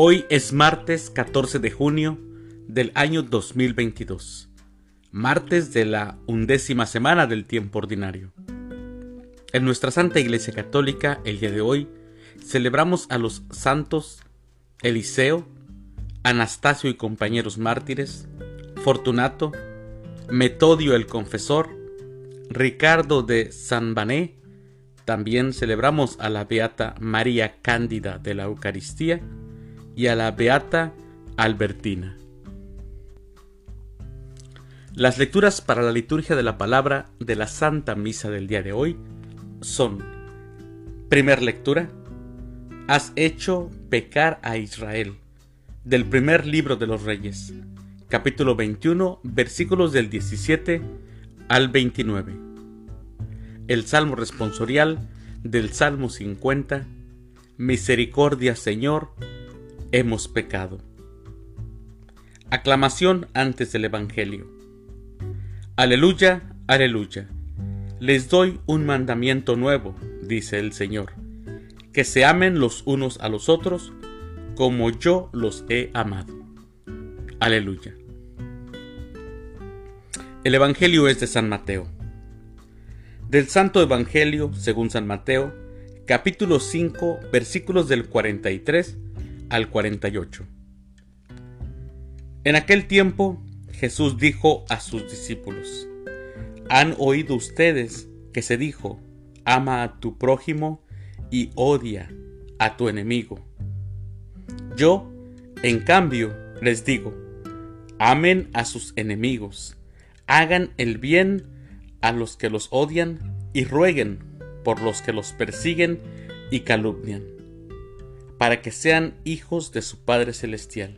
Hoy es martes 14 de junio del año 2022, martes de la undécima semana del tiempo ordinario. En nuestra Santa Iglesia Católica, el día de hoy, celebramos a los santos Eliseo, Anastasio y compañeros mártires, Fortunato, Metodio el Confesor, Ricardo de San Bané, también celebramos a la Beata María Cándida de la Eucaristía y a la Beata Albertina. Las lecturas para la liturgia de la palabra de la Santa Misa del día de hoy son, primer lectura, Has hecho pecar a Israel, del primer libro de los Reyes, capítulo 21, versículos del 17 al 29. El Salmo responsorial del Salmo 50, Misericordia Señor, hemos pecado. Aclamación antes del Evangelio. Aleluya, aleluya. Les doy un mandamiento nuevo, dice el Señor que se amen los unos a los otros como yo los he amado. Aleluya. El Evangelio es de San Mateo. Del Santo Evangelio, según San Mateo, capítulo 5, versículos del 43 al 48. En aquel tiempo Jesús dijo a sus discípulos, Han oído ustedes que se dijo, ama a tu prójimo y odia a tu enemigo. Yo, en cambio, les digo, amen a sus enemigos, hagan el bien a los que los odian y rueguen por los que los persiguen y calumnian, para que sean hijos de su Padre Celestial,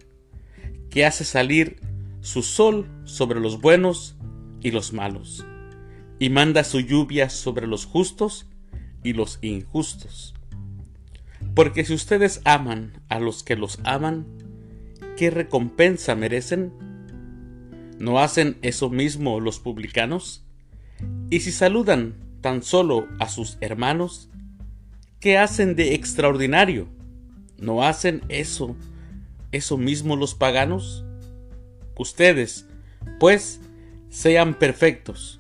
que hace salir su sol sobre los buenos y los malos, y manda su lluvia sobre los justos y los injustos. Porque si ustedes aman a los que los aman, ¿qué recompensa merecen? ¿No hacen eso mismo los publicanos? Y si saludan tan solo a sus hermanos, ¿qué hacen de extraordinario? ¿No hacen eso, eso mismo los paganos? Ustedes, pues, sean perfectos,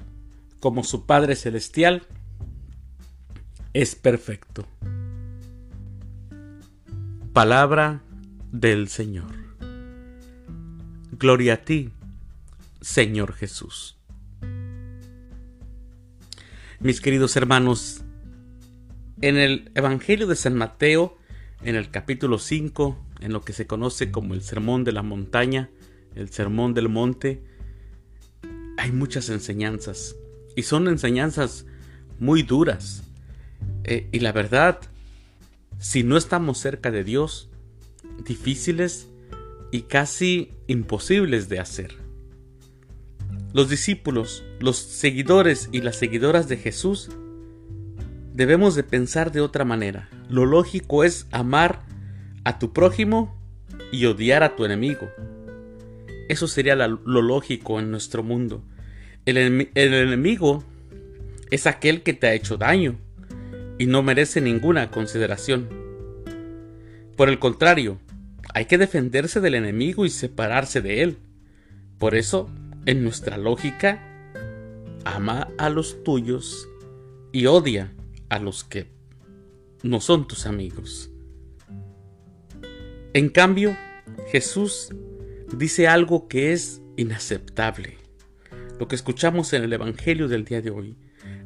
como su Padre Celestial es perfecto. Palabra del Señor. Gloria a ti, Señor Jesús. Mis queridos hermanos, en el Evangelio de San Mateo, en el capítulo 5, en lo que se conoce como el Sermón de la Montaña, el Sermón del Monte, hay muchas enseñanzas y son enseñanzas muy duras eh, y la verdad, si no estamos cerca de Dios, difíciles y casi imposibles de hacer. Los discípulos, los seguidores y las seguidoras de Jesús, debemos de pensar de otra manera. Lo lógico es amar a tu prójimo y odiar a tu enemigo. Eso sería lo lógico en nuestro mundo. el enemigo es aquel que te ha hecho daño y no merece ninguna consideración. Por el contrario, hay que defenderse del enemigo y separarse de él. Por eso, en nuestra lógica, ama a los tuyos y odia a los que no son tus amigos. En cambio, Jesús dice algo que es inaceptable. Lo que escuchamos en el Evangelio del día de hoy.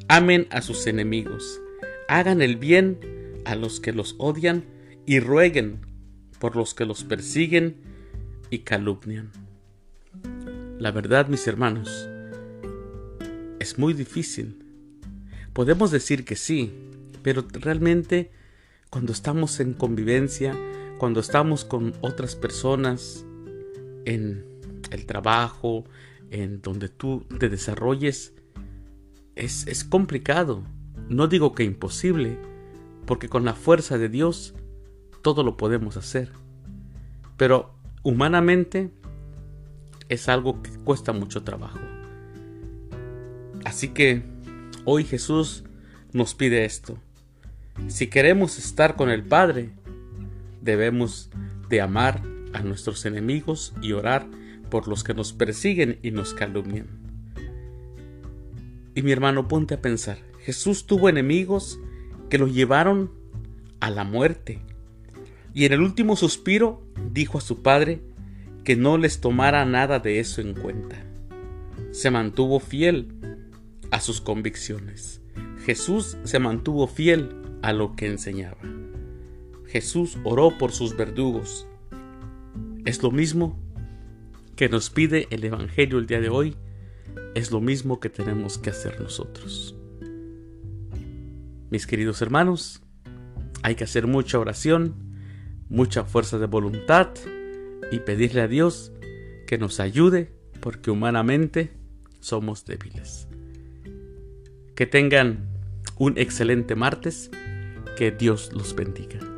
Amen a sus enemigos hagan el bien a los que los odian y rueguen por los que los persiguen y calumnian. La verdad, mis hermanos, es muy difícil. Podemos decir que sí, pero realmente cuando estamos en convivencia, cuando estamos con otras personas, en el trabajo, en donde tú te desarrolles, es, es complicado. No digo que imposible, porque con la fuerza de Dios todo lo podemos hacer. Pero humanamente es algo que cuesta mucho trabajo. Así que hoy Jesús nos pide esto. Si queremos estar con el Padre, debemos de amar a nuestros enemigos y orar por los que nos persiguen y nos calumnian. Y mi hermano, ponte a pensar, Jesús tuvo enemigos que lo llevaron a la muerte. Y en el último suspiro dijo a su padre que no les tomara nada de eso en cuenta. Se mantuvo fiel a sus convicciones. Jesús se mantuvo fiel a lo que enseñaba. Jesús oró por sus verdugos. Es lo mismo que nos pide el Evangelio el día de hoy. Es lo mismo que tenemos que hacer nosotros. Mis queridos hermanos, hay que hacer mucha oración, mucha fuerza de voluntad y pedirle a Dios que nos ayude porque humanamente somos débiles. Que tengan un excelente martes, que Dios los bendiga.